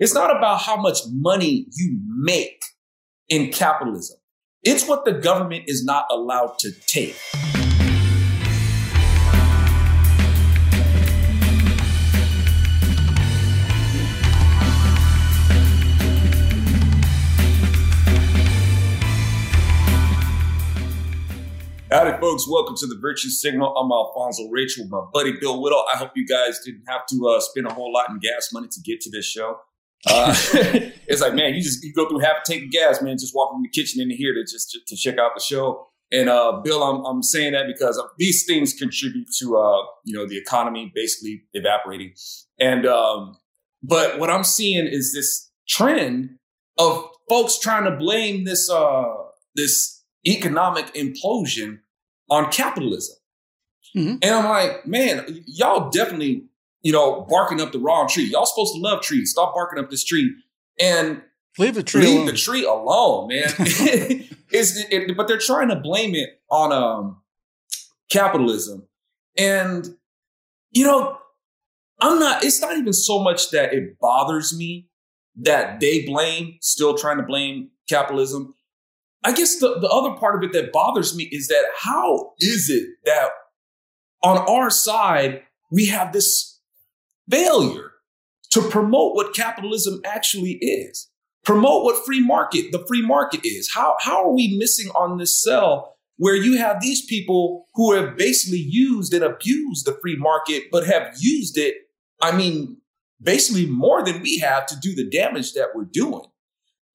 It's not about how much money you make in capitalism. It's what the government is not allowed to take. Howdy, folks. Welcome to the Virtue Signal. I'm Alfonzo Rachel my buddy Bill Whittle. I hope you guys didn't have to uh, spend a whole lot in gas money to get to this show. Uh, it's like, man, you just you go through half a tank of gas, man, just walking from the kitchen into here to just to, to check out the show. And uh, Bill, I'm, I'm saying that because these things contribute to uh, you know the economy basically evaporating. And um, but what I'm seeing is this trend of folks trying to blame this uh, this economic implosion on capitalism. Mm-hmm. And I'm like, man, y'all definitely, you know, barking up the wrong tree. Y'all supposed to love trees. Stop barking up this tree and leave the tree leave alone. the tree alone, man. it's, it, but they're trying to blame it on um, capitalism, and you know, I'm not. It's not even so much that it bothers me that they blame, still trying to blame capitalism. I guess the, the other part of it that bothers me is that how is it that on our side, we have this failure to promote what capitalism actually is, promote what free market, the free market is. How, how are we missing on this cell where you have these people who have basically used and abused the free market, but have used it, I mean, basically more than we have to do the damage that we're doing.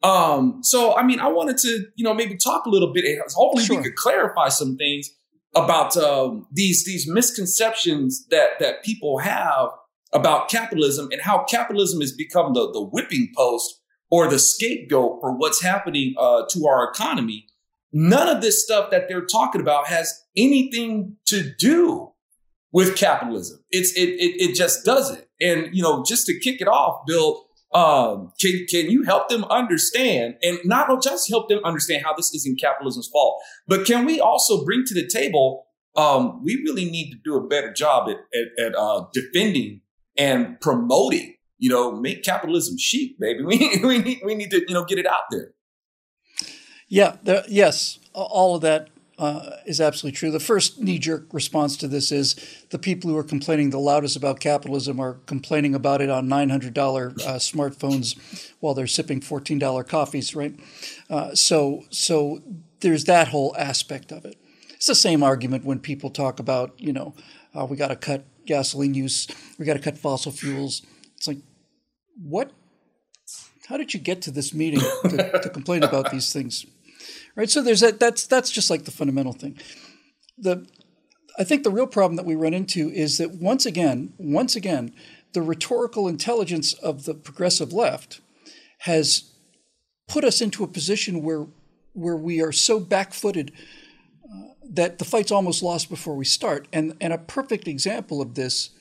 Um, so I mean, I wanted to, you know, maybe talk a little bit. Hopefully, sure. we could clarify some things about um, these these misconceptions that that people have about capitalism and how capitalism has become the the whipping post or the scapegoat for what's happening uh, to our economy. None of this stuff that they're talking about has anything to do with capitalism. It's it it, it just doesn't. And you know, just to kick it off, Bill um, can, can you help them understand and not just help them understand how this isn't capitalism's fault, but can we also bring to the table, um, we really need to do a better job at, at, at uh, defending and promoting, you know, make capitalism cheap, baby. We, we need, we need to, you know, get it out there. Yeah. The, yes. All of that uh, is absolutely true. The first knee jerk response to this is the people who are complaining the loudest about capitalism are complaining about it on $900 uh, smartphones while they're sipping $14 coffees, right? Uh, so, so there's that whole aspect of it. It's the same argument when people talk about, you know, uh, we got to cut gasoline use, we got to cut fossil fuels. It's like, what? How did you get to this meeting to, to complain about these things? right? So there's that. That's that's just like the fundamental thing. The I think the real problem that we run into is that once again, once again, the rhetorical intelligence of the progressive left has put us into a position where where we are so back-footed uh, that the fight's almost lost before we start. And and a perfect example of this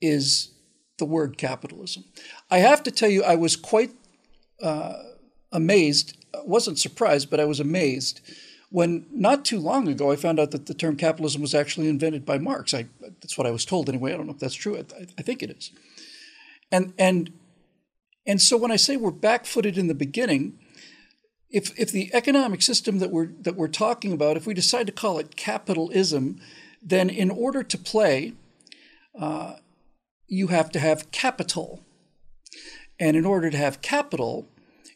is the word capitalism. I have to tell you, I was quite uh, amazed wasn't surprised, but I was amazed when not too long ago I found out that the term capitalism was actually invented by Marx. I, that's what I was told anyway. I don't know if that's true. I, I think it is. And and and so when I say we're back-footed in the beginning, if if the economic system that we're that we're talking about, if we decide to call it capitalism, then in order to play, uh, you have to have capital, and in order to have capital,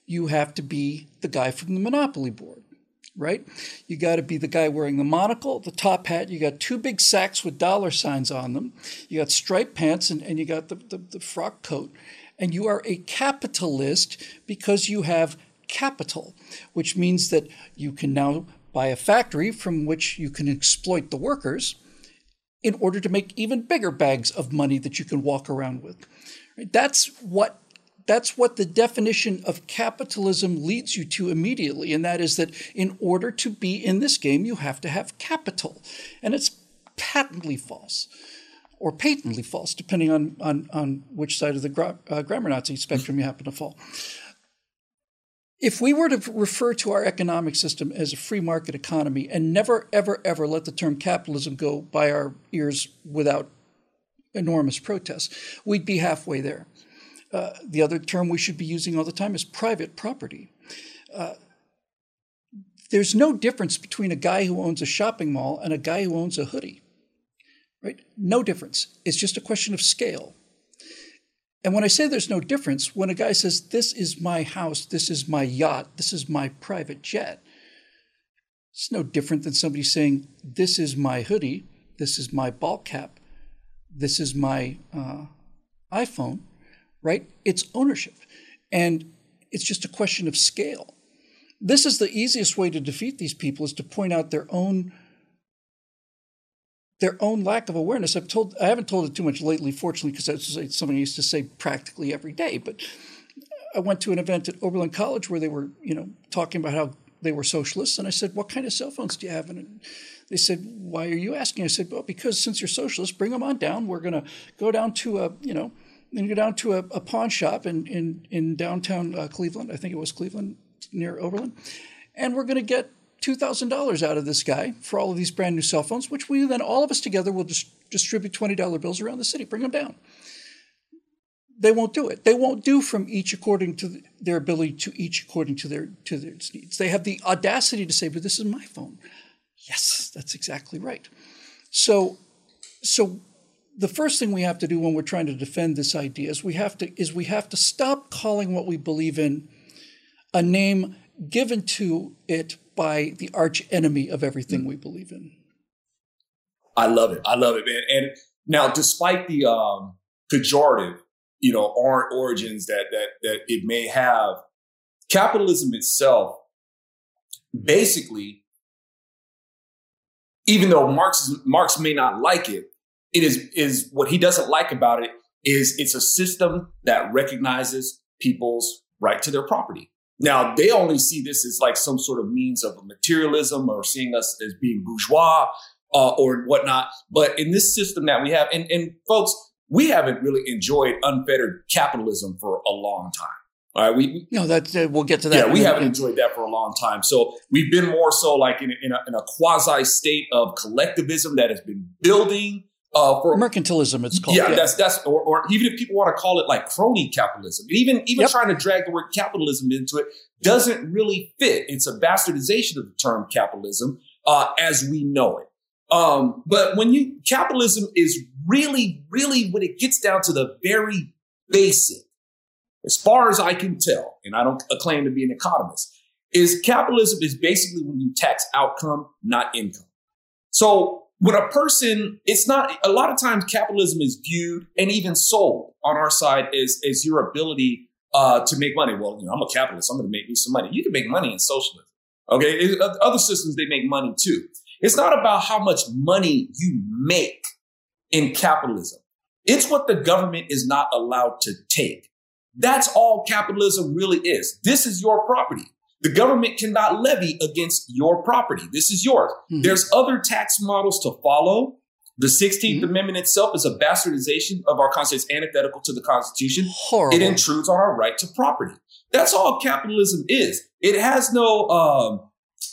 you have to be the guy from the Monopoly board, right? You got to be the guy wearing the monocle, the top hat. You got two big sacks with dollar signs on them. You got striped pants and, and you got the, the, the frock coat. And you are a capitalist because you have capital, which means that you can now buy a factory from which you can exploit the workers in order to make even bigger bags of money that you can walk around with. That's what that's what the definition of capitalism leads you to immediately, and that is that in order to be in this game, you have to have capital. And it's patently false, or patently false, depending on, on, on which side of the gra- uh, grammar Nazi spectrum you happen to fall. If we were to refer to our economic system as a free market economy and never, ever, ever let the term capitalism go by our ears without enormous protest, we'd be halfway there. uh, the other term we should be using all the time is private property. Uh, there's no difference between a guy who owns a shopping mall and a guy who owns a hoodie, right? No difference. It's just a question of scale. And when I say there's no difference, when a guy says, This is my house, this is my yacht, this is my private jet, it's no different than somebody saying, This is my hoodie, this is my ball cap, this is my uh, iPhone, right? It's ownership. And it's just a question of scale. This is the easiest way to defeat these people is to point out their own their own lack of awareness. I've told I haven't told it too much lately, fortunately, because that's something I used to say practically every day. But I went to an event at Oberlin College where they were, you know, talking about how they were socialists, and I said, "What kind of cell phones do you have?" And they said, "Why are you asking?" I said, "Well, because since you're socialists, bring them on down. We're going to go down to a, you know, and go down to a, a pawn shop in in in downtown uh, Cleveland. I think it was Cleveland near Oberlin, and we're going to get." $2,000 out of this guy for all of these brand new cell phones, which we then all of us together will just distribute $20 bills around the city, bring them down. They won't do it. They won't do from each according to their ability to each according to their to their needs. They have the audacity to say, "But this is my phone." Yes, that's exactly right. So, so the first thing we have to do when we're trying to defend this idea is we have to is we have to stop calling what we believe in a name given to it by the arch enemy of everything we believe in. I love it. I love it, man. And now, despite the um, pejorative, you know, or, origins that that that it may have, capitalism itself, basically, even though Marx Marx may not like it, it is is what he doesn't like about it is it's a system that recognizes people's right to their property. Now, they only see this as like some sort of means of materialism or seeing us as being bourgeois uh, or whatnot. But in this system that we have, and, and folks, we haven't really enjoyed unfettered capitalism for a long time. All right, we, we no, that uh, we'll get to that. Yeah, we haven't enjoyed that for a long time. So we've been more so like in, in a, in a quasi state of collectivism that has been building uh, for mercantilism, it's called. Yeah, yeah. that's that's or, or, even if people want to call it like crony capitalism, even even yep. trying to drag the word capitalism into it doesn't really fit. It's a bastardization of the term capitalism uh, as we know it. Um, but when you capitalism is really, really when it gets down to the very basic, as far as I can tell, and I don't claim to be an economist, is capitalism is basically when you tax outcome, not income. So when a person, it's not, a lot of times capitalism is viewed and even sold on our side as, as your ability uh, to make money. Well, you know, I'm a capitalist. I'm going to make me some money. You can make money in socialism. Okay. It, other systems, they make money too. It's not about how much money you make in capitalism. It's what the government is not allowed to take. That's all capitalism really is. This is your property. The government cannot levy against your property. This is yours. Mm-hmm. There's other tax models to follow. The 16th mm-hmm. Amendment itself is a bastardization of our Constitution. It's antithetical to the Constitution. Horrible. It intrudes on our right to property. That's all capitalism is. It has no, um,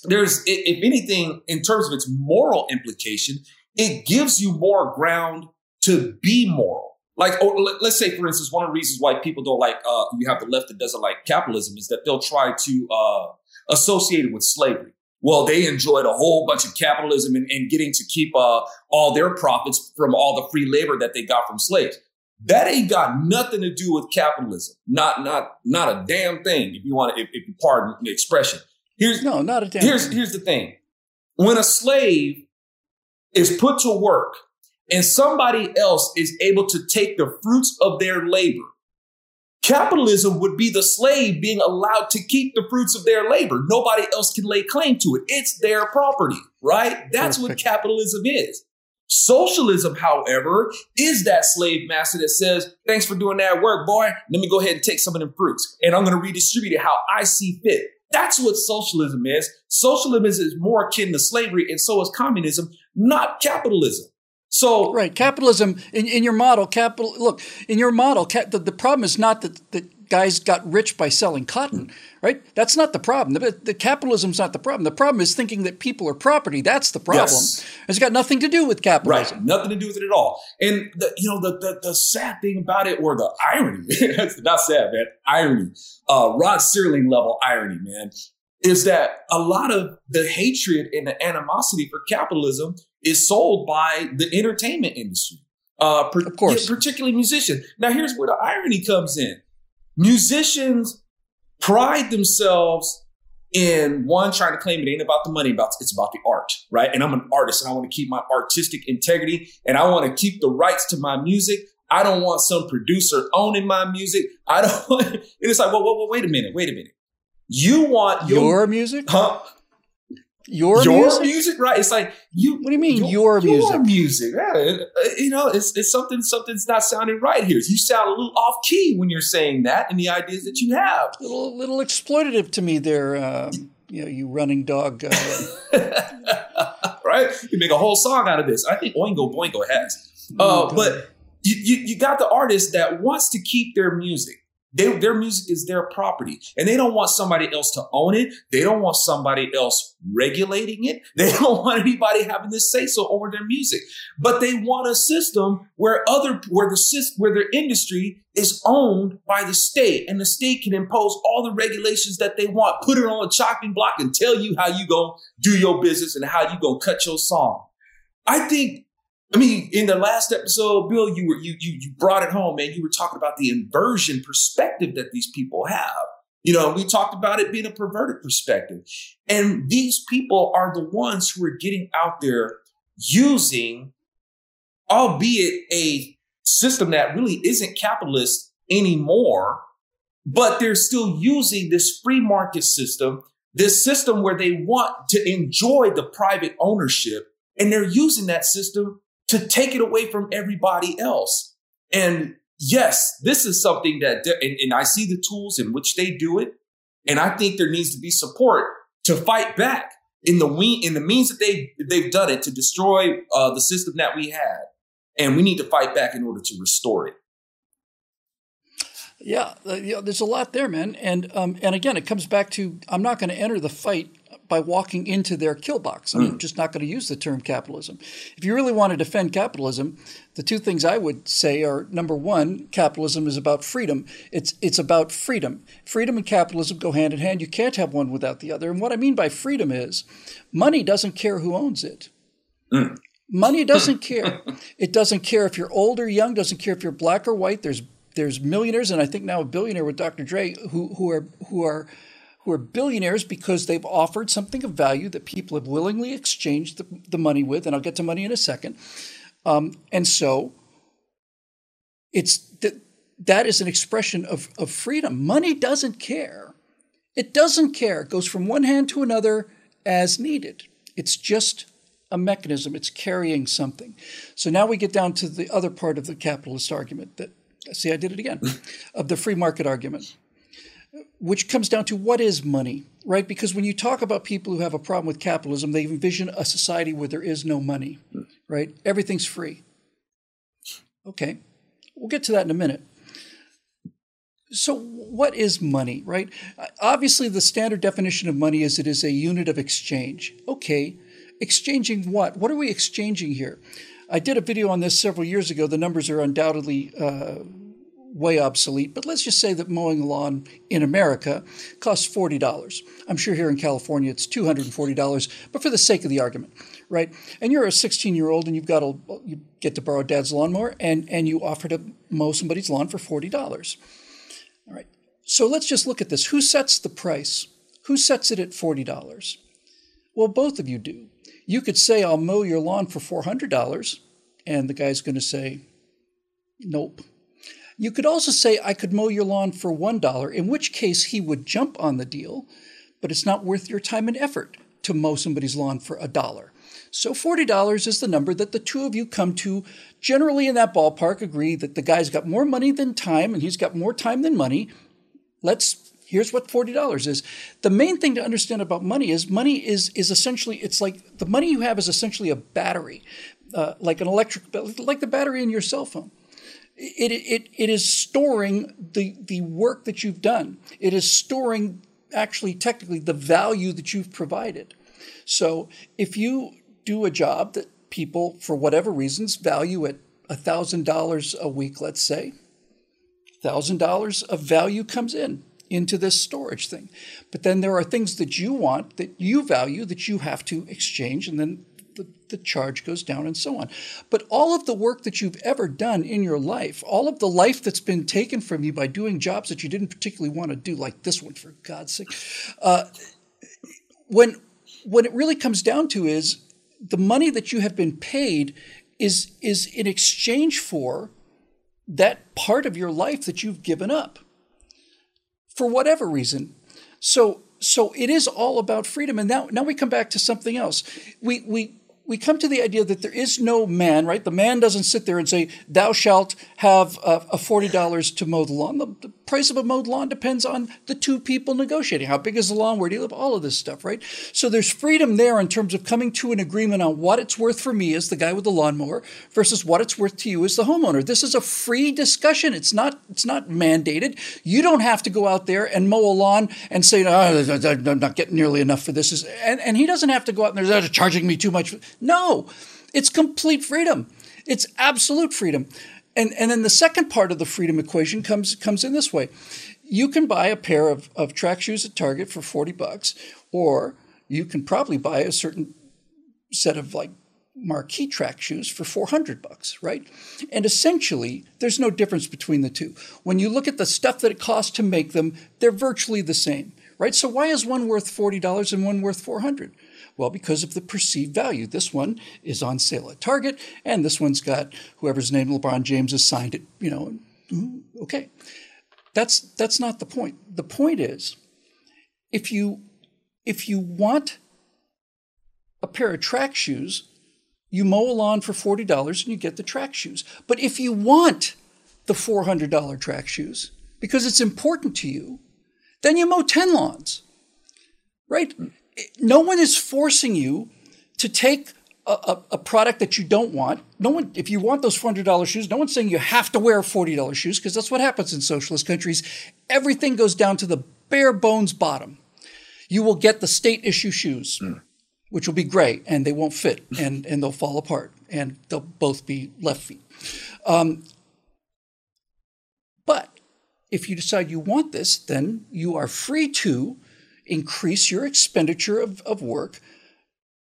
there's, if anything, in terms of its moral implication, it gives you more ground to be moral. Like, or let's say, for instance, one of the reasons why people don't like, uh, you have the left that doesn't like capitalism is that they'll try to uh, associate it with slavery. Well, they enjoyed a whole bunch of capitalism and, and getting to keep uh, all their profits from all the free labor that they got from slaves. That ain't got nothing to do with capitalism. Not, not, not a damn thing. If you want to, if, if you pardon the expression. Here's no, not a damn. Here's thing. here's the thing. When a slave is put to work and somebody else is able to take the fruits of their labor. Capitalism would be the slave being allowed to keep the fruits of their labor. Nobody else can lay claim to it. It's their property, right? That's what capitalism is. Socialism, however, is that slave master that says, thanks for doing that work, boy. Let me go ahead and take some of them fruits and I'm going to redistribute it how I see fit. That's what socialism is. Socialism is more akin to slavery and so is communism, not capitalism. So right, capitalism in, in your model, capital. Look, in your model, cap, the, the problem is not that, that guys got rich by selling cotton, right? That's not the problem. The, the capitalism's not the problem. The problem is thinking that people are property. That's the problem. Yes. It's got nothing to do with capitalism. Right, nothing to do with it at all. And the, you know the, the the sad thing about it, or the irony, it's not sad, man. Irony, uh, Rod Serling level irony, man, is that a lot of the hatred and the animosity for capitalism is sold by the entertainment industry. Uh, per- Of course. particularly musicians. Now, here's where the irony comes in. Musicians pride themselves in one trying to claim it ain't about the money, about it's about the art, right? And I'm an artist, and I want to keep my artistic integrity, and I want to keep the rights to my music. I don't want some producer owning my music. I don't. Want, and it's like, well, well, well, wait a minute, wait a minute. You want your, Your music? huh? Your, your music? music, right? It's like you. What do you mean, your music? Your music, yeah. Uh, You know, it's, it's something. Something's not sounding right here. You sound a little off key when you're saying that, and the ideas that you have. little little exploitative to me there. Um, you know, you running dog. Uh, right? You make a whole song out of this. I think Oingo Boingo has. Uh, but you, you, you got the artist that wants to keep their music. They, their music is their property and they don't want somebody else to own it. They don't want somebody else regulating it. They don't want anybody having this say so over their music, but they want a system where other, where the where their industry is owned by the state and the state can impose all the regulations that they want, put it on a chopping block and tell you how you go do your business and how you go cut your song. I think I mean, in the last episode, Bill, you were you you you brought it home, man. You were talking about the inversion perspective that these people have. You know, we talked about it being a perverted perspective. And these people are the ones who are getting out there using, albeit a system that really isn't capitalist anymore, but they're still using this free market system, this system where they want to enjoy the private ownership, and they're using that system to take it away from everybody else. And yes, this is something that, and, and I see the tools in which they do it, and I think there needs to be support to fight back in the we, in the means that they they've done it to destroy uh, the system that we had, and we need to fight back in order to restore it. yeah, uh, yeah, there's a lot there, man. And um, and again, it comes back to I'm not going to enter the fight by walking into their kill box. I'm hmm. just not going to use the term capitalism. If you really want to defend capitalism, the two things I would say are number one, capitalism is about freedom. It's it's about freedom. Freedom and capitalism go hand in hand. You can't have one without the other. And what I mean by freedom is money doesn't care who owns it. Hmm. Money doesn't care. It doesn't care if you're old or young, doesn't care if you're black or white. There's there's millionaires and I think now a billionaire with Dr. Dre who who are who are who are billionaires because they've offered something of value that people have willingly exchanged the, the money with, and I'll get to money in a second. Um, and so it's that that is an expression of, of freedom. Money doesn't care. It doesn't care. It goes from one hand to another as needed. It's just a mechanism. It's carrying something. So now we get down to the other part of the capitalist argument that see I did it again of the free market argument which comes down to what is money, right? Because when you talk about people who have a problem with capitalism, they envision a society where there is no money, right? Everything's free. Okay, we'll get to that in a minute. So, what is money, right? Obviously, the standard definition of money is it is a unit of exchange. Okay, exchanging what? What are we exchanging here? I did a video on this several years ago. The numbers are undoubtedly uh, way obsolete, but let's just say that mowing a lawn in America costs $40. I'm sure here in California it's $240, but for the sake of the argument, right? And you're a 16 year old and you've got a, you get to borrow dad's lawnmower and, and you offer to mow somebody's lawn for $40. All right. So let's just look at this. Who sets the price? Who sets it at $40? Well, both of you do. You could say, I'll mow your lawn for $400, and the guy's going to say, nope. You could also say, I could mow your lawn for $1, in which case he would jump on the deal, but it's not worth your time and effort to mow somebody's lawn for a dollar. So $40 is the number that the two of you come to, generally in that ballpark, agree that the guy's got more money than time and he's got more time than money. Let's here's what $40 is. The main thing to understand about money is money is is essentially it's like the money you have is essentially a battery, uh, like an electric like the battery in your cell phone It, it, it is storing the, the work that you've done. It is storing actually technically the value that you've provided. So if you do a job that people, for whatever reasons, value at $1,000 a week, let's say, $1,000 of value comes in into this storage thing. But then there are things that you want, that you value, that you have to exchange, and then the, the, charge goes down and so on. But all of the work that you've ever done in your life, all of the life that's been taken from you by doing jobs that you didn't particularly want to do, like this one, for God's sake, uh, when what it really comes down to is the money that you have been paid is is in exchange for that part of your life that you've given up for whatever reason. So so it is all about freedom. And now now we come back to something else. We we we come to the idea that there is no man, right? The man doesn't sit there and say, "Thou shalt have uh, a forty dollars to mow the lawn." The, price of a mowed lawn depends on the two people negotiating. How big is the lawn? Where do you live? All of this stuff, right? So there's freedom there in terms of coming to an agreement on what it's worth for me as the guy with the lawnmower versus what it's worth to you as the homeowner. This is a free discussion. It's not. It's not mandated. You don't have to go out there and mow a lawn and say, "I'm not getting nearly enough for this." And, and he doesn't have to go out and they're charging me too much. No, it's complete freedom. It's absolute freedom. And, and then the second part of the freedom equation comes, comes in this way. You can buy a pair of, of track shoes at Target for 40 bucks, or you can probably buy a certain set of like marquee track shoes for 400 bucks, right? And essentially, there's no difference between the two. When you look at the stuff that it costs to make them, they're virtually the same, right? So why is one worth $40 and one worth 400? Well, because of the perceived value. This one is on sale at Target, and this one's got whoever's name LeBron James has signed it, you know, mm-hmm, okay. That's that's not the point. The point is if you if you want a pair of track shoes, you mow a lawn for $40 and you get the track shoes. But if you want the $400 track shoes because it's important to you, then you mow 10 lawns. Right? No one is forcing you to take a, a, a, product that you don't want. No one, if you want those four hundred dollars shoes, no one's saying you have to wear forty dollars shoes because that's what happens in socialist countries. Everything goes down to the bare bones bottom. You will get the state issue shoes, mm. which will be great, and they won't fit, and and they'll fall apart, and they'll both be left feet. Um, but if you decide you want this, then you are free to increase your expenditure of, of work,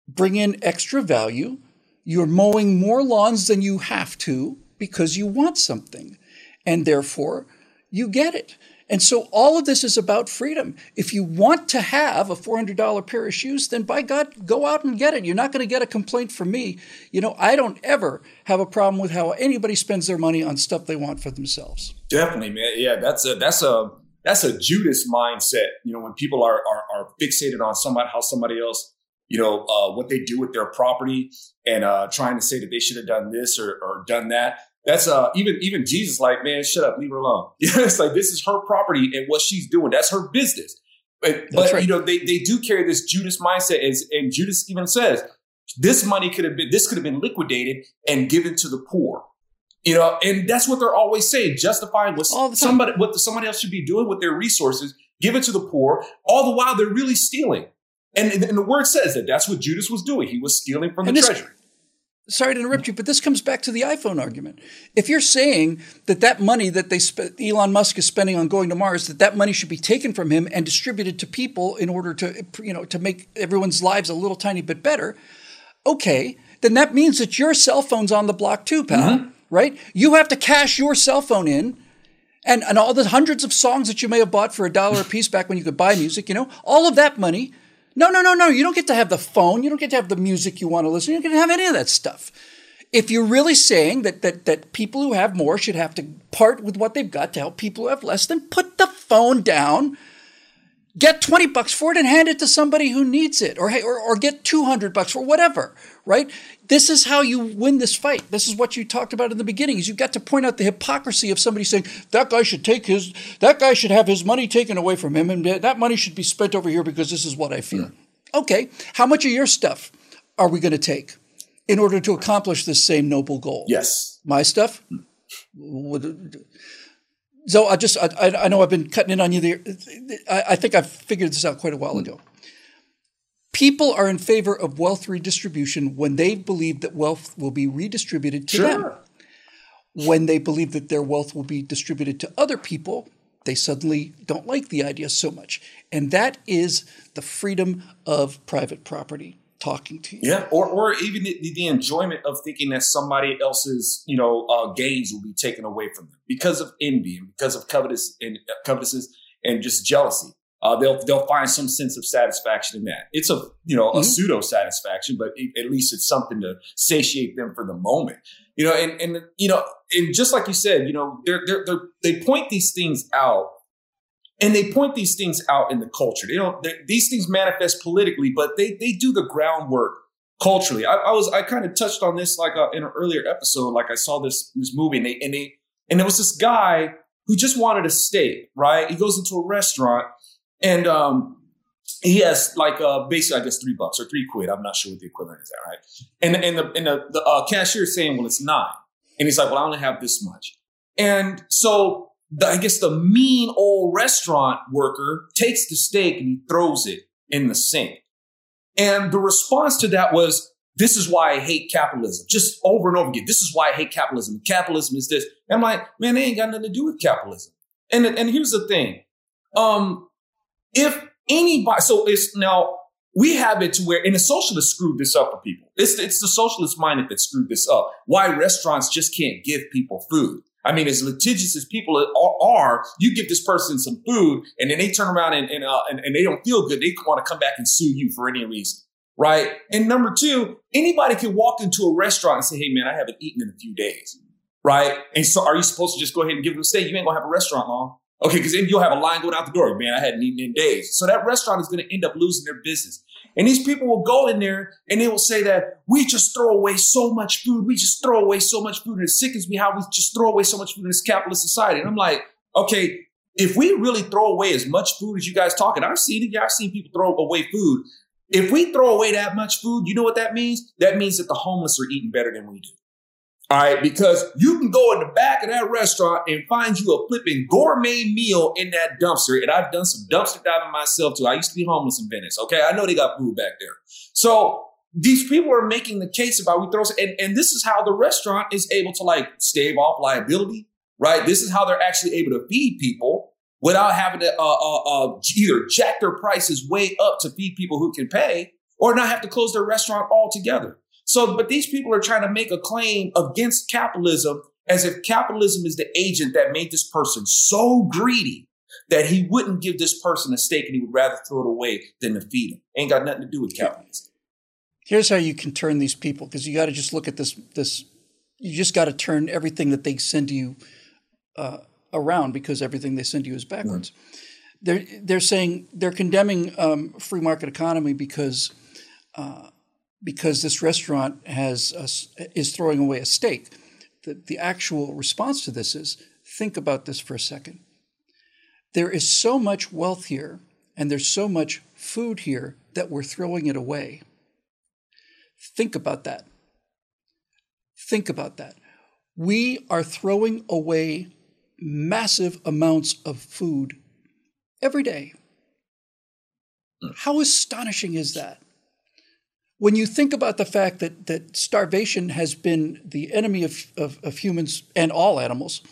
bring in extra value. You're mowing more lawns than you have to because you want something. And therefore, you get it. And so all of this is about freedom. If you want to have a $400 pair of shoes, then by God, go out and get it. You're not going to get a complaint from me. You know, I don't ever have a problem with how anybody spends their money on stuff they want for themselves. Definitely, man. Yeah, that's a that's a that's a Judas mindset. You know, when people are, are, are fixated on somebody, how somebody else, you know, uh, what they do with their property and uh, trying to say that they should have done this or, or done that. That's uh, even even Jesus, like, man, shut up, leave her alone. it's like this is her property and what she's doing. That's her business. But, but right. you know, they, they do carry this Judas mindset, as and Judas even says, this money could have been this could have been liquidated and given to the poor. You know, and that's what they're always saying, justifying what somebody what somebody else should be doing with their resources, give it to the poor, all the while they're really stealing. And, and the word says that that's what Judas was doing. He was stealing from and the this, treasury. Sorry to interrupt you, but this comes back to the iPhone argument. If you're saying that that money that they sp- Elon Musk is spending on going to Mars, that that money should be taken from him and distributed to people in order to, you know, to make everyone's lives a little tiny bit better, okay, then that means that your cell phone's on the block too, pal. Mm-hmm right? You have to cash your cell phone in and, and all the hundreds of songs that you may have bought for a dollar a piece back when you could buy music, you know, all of that money. No, no, no, no. You don't get to have the phone. You don't get to have the music you want to listen. You don't get to have any of that stuff. If you're really saying that, that, that people who have more should have to part with what they've got to help people who have less, then put the phone down get 20 bucks for it and hand it to somebody who needs it or, or, or get 200 bucks for whatever right? This is how you win this fight. This is what you talked about in the beginning is you've got to point out the hypocrisy of somebody saying that guy should take his that guy should have his money taken away from him and that money should be spent over here because this is what i feel okay how much of your stuff are we going to take in order to accomplish this same noble goal? Yes. My stuff hmm. So I just I, I know I've been cutting in on you there. I, I think I've figured this out quite a while hmm. ago. People are in favor of wealth redistribution when they believe that wealth will be redistributed to Sure. them. When they believe that their wealth will be distributed to other people, they suddenly don't like the idea so much. And that is the freedom of private property talking to you. Yeah, or or even the, the enjoyment of thinking that somebody else's you know uh, gains will be taken away from them because of envy and because of covetous and uh, covetousness and just jealousy. Uh, they'll they'll find some sense of satisfaction in that. It's a you know a Mhm. pseudo satisfaction, but it, at least it's something to satiate them for the moment. You know, and and you know, and just like you said, you know, they're they're, they're they point these things out and they point these things out in the culture. They don't. These things manifest politically, but they they do the groundwork culturally. I, I was I kind of touched on this like uh, in an earlier episode. Like I saw this this movie, and they and they and there was this guy who just wanted a steak. Right? He goes into a restaurant, and um, he has like uh basically I guess three bucks or three quid. I'm not sure what the equivalent is. That right? And and the and the, the uh, cashier is saying, well, it's nine, and he's like, well, I only have this much, and so the, I guess the mean old restaurant worker takes the steak and he throws it in the sink. And the response to that was, this is why I hate capitalism. Just over and over again. This is why I hate capitalism. Capitalism is this. And I'm like, man, they ain't got nothing to do with capitalism. And, and here's the thing. Um, if anybody, so it's now, we have it to where, and the socialists screwed this up for people. It's, it's the socialist minded that screwed this up. Why restaurants just can't give people food. I mean, as litigious as people are, you give this person some food and then they turn around and, and, uh, and, and they don't feel good. They want to come back and sue you for any reason. Right. And number two, anybody can walk into a restaurant and say, Hey man, I haven't eaten in a few days. Right. And so are you supposed to just go ahead and give them a steak? You ain't gonna have a restaurant long. Okay. Cause then you'll have a line going out the door. Man, I hadn't eaten in days. So that restaurant is going to end up losing their business. And these people will go in there and they will say that we just throw away so much food. We just throw away so much food. And it sickens me how we just throw away so much food in this capitalist society. And I'm like, okay, if we really throw away as much food as you guys talking, I've seen it. Yeah, I've seen people throw away food. If we throw away that much food, you know what that means? That means that the homeless are eating better than we do. All right, because you can go in the back of that restaurant and find you a flipping gourmet meal in that dumpster. And I've done some dumpster diving myself too. I used to be homeless in Venice. Okay, I know they got food back there. So these people are making the case about we throw, and, and this is how the restaurant is able to like stave off liability, right? This is how they're actually able to feed people without having to uh, uh, uh, either jack their prices way up to feed people who can pay or not have to close their restaurant altogether. So, but these people are trying to make a claim against capitalism as if capitalism is the agent that made this person so greedy that he wouldn't give this person a steak and he would rather throw it away than to feed him. Ain't got nothing to do with capitalism. Here's how you can turn these people because you got to just look at this. This you just got to turn everything that they send you uh, around because everything they send you is backwards. They're they're saying they're condemning um, free market economy because uh, because this restaurant has a is throwing away a steak. The the actual response to this is think about this for a second. There is so much wealth here and there's so much food here that we're throwing it away. Think about that. Think about that. We are throwing away massive amounts of food every day. Hmm. How astonishing is that? When you think about the fact that, that starvation has been the enemy of, of, of humans and all animals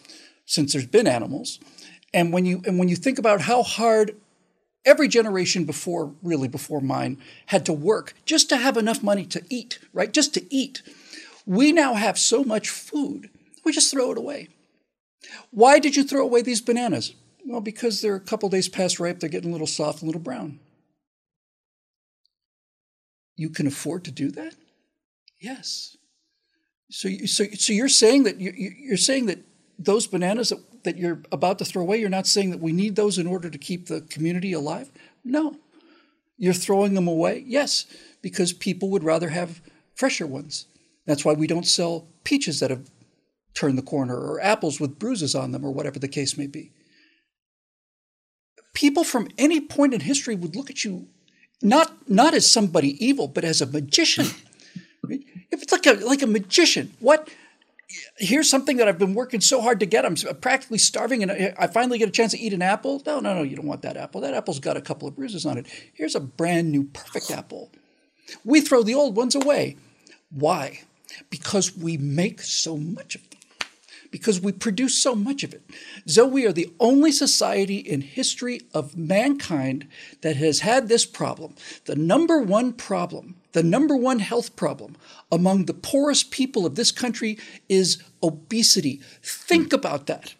since there's been animals, and when you and when you think about how hard every generation before really before mine had to work just to have enough money to eat right? Just to eat. We now have so much food we just throw it away. Why did you throw away these bananas? Well because they're a couple days past ripe they're getting a little soft a little brown you can afford to do that yes so so so you're saying that you you're saying that those bananas that that you're about to throw away, you're not saying that we need those in order to keep the community alive? No. You're throwing them away? Yes, because people would rather have fresher ones. That's why we don't sell peaches that have turned the corner or apples with bruises on them or whatever the case may be. People from any point in history would look at you not, not as somebody evil, but as a magician. if it's like a, like a magician, what here's something that I've been working so hard to get. I'm practically starving, and I finally get a chance to eat an apple. No, no, no, you don't want that apple. That apple's got a couple of bruises on it. Here's a brand new, perfect apple. We throw the old ones away. Why? Because we make so much of them. Because we produce so much of it. So we are the only society in history of mankind that has had this problem. The number one problem the number one health problem among the poorest people of this country is obesity. Think about that.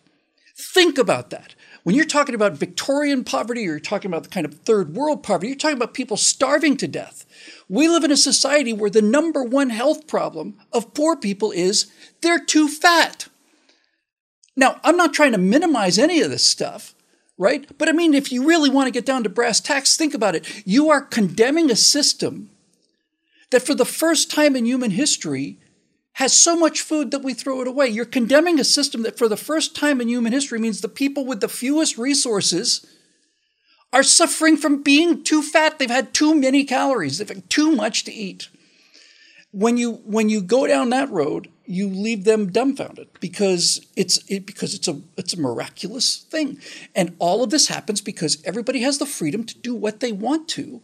Think about that. When you're talking about Victorian poverty or you're talking about the kind of third world poverty, you're talking about people starving to death. We live in a society where the number one health problem of poor people is they're too fat. Now, I'm not trying to minimize any of this stuff, right? But I mean, if you really want to get down to brass tacks, think about it. You are condemning a system that for the first time in human history has so much food that we throw it away. You're condemning a system that for the first time in human history means the people with the fewest resources are suffering from being too fat. They've had too many calories. They've had too much to eat. When you when you go down that road, you leave them dumbfounded because it's it, because it's a it's a miraculous thing, and all of this happens because everybody has the freedom to do what they want to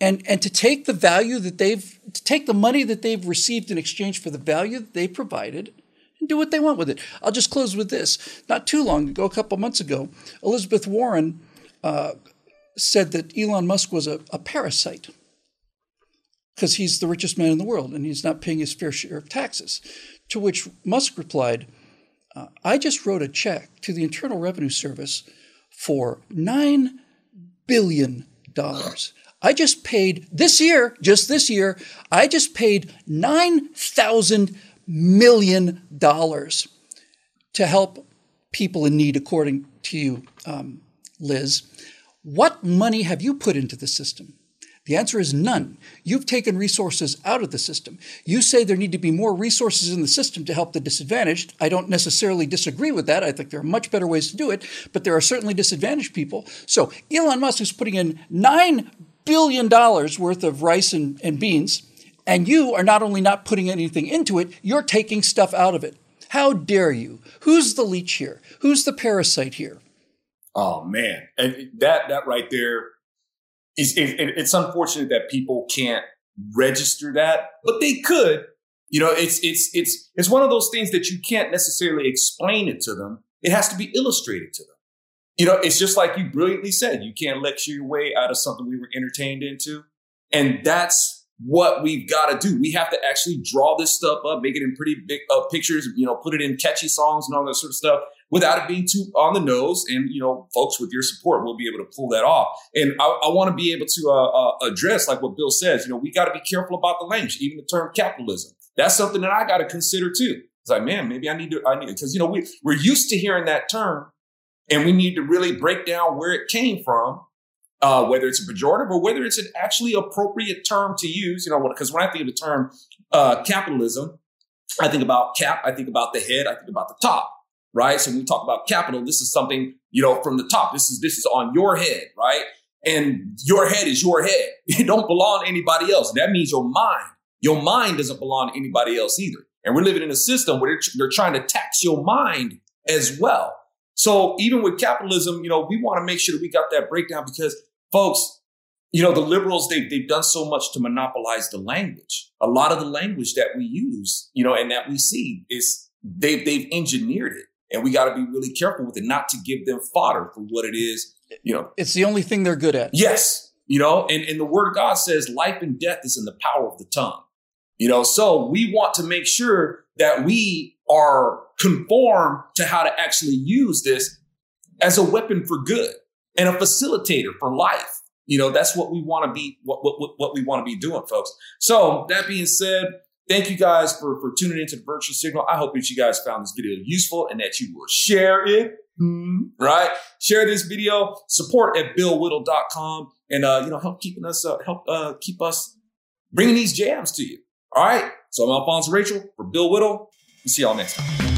and and to take the value that they've to take the money that they've received in exchange for the value that they provided and do what they want with it. I'll just close with this. Not too long ago, a couple months ago, Elizabeth Warren uh, said that Elon Musk was a, a parasite because he's the richest man in the world and he's not paying his fair share of taxes. To which Musk replied, uh, "I just wrote a check to the Internal Revenue Service for nine billion dollars." I just paid this year, just this year, I just paid $9,000 million to help people in need, according to you, um, Liz. What money have you put into the system? The answer is none. You've taken resources out of the system. You say there need to be more resources in the system to help the disadvantaged. I don't necessarily disagree with that. I think there are much better ways to do it, but there are certainly disadvantaged people. So Elon Musk is putting in nine billion dollars worth of rice and, and beans, and you are not only not putting anything into it, you're taking stuff out of it. How dare you? Who's the leech here? Who's the parasite here? Oh man, and that that right there is it, it's unfortunate that people can't register that, but they could. You know, it's it's it's it's one of those things that you can't necessarily explain it to them. It has to be illustrated to them you know, it's just like you brilliantly said, you can't lecture your way out of something we were entertained into. And that's what we've got to do. We have to actually draw this stuff up, make it in pretty big uh, pictures, you know, put it in catchy songs and all that sort of stuff without it being too on the nose. And, you know, folks with your support we'll be able to pull that off. And I, I want to be able to uh, uh, address, like what Bill says, you know, we got to be careful about the language, even the term capitalism. That's something that I got to consider too. It's like, man, maybe I need to, I need, because, you know, we, we're used to hearing that term and we need to really break down where it came from, uh, whether it's a pejorative or whether it's an actually appropriate term to use. You know, because when I think of the term uh, capitalism, I think about cap, I think about the head, I think about the top, right? So when we talk about capital, this is something, you know, from the top. This is this is on your head, right? And your head is your head. It don't belong to anybody else. That means your mind. Your mind doesn't belong to anybody else either. And we're living in a system where they're, trying to tax your mind as well. So even with capitalism, you know, we want to make sure that we got that breakdown because folks, you know, the liberals, they, they've done so much to monopolize the language. A lot of the language that we use, you know, and that we see is they've, they've engineered it. And we got to be really careful with it, not to give them fodder for what it is, you know. It's the only thing they're good at. Yes. You know, and, and the word of God says life and death is in the power of the tongue. You know, so we want to make sure that we are conform to how to actually use this as a weapon for good and a facilitator for life. You know, that's what we want to be, what, what, what we want to be doing, folks. So that being said, thank you guys for, for tuning into the virtual signal. I hope that you guys found this video useful and that you will share it. Right? Share this video, support at billwhittle.com and, uh, you know, help keeping us, uh, help, uh, keep us bringing these jams to you. All right. So I'm Alfonzo Rachel for Bill Whittle. We'll see y'all next time.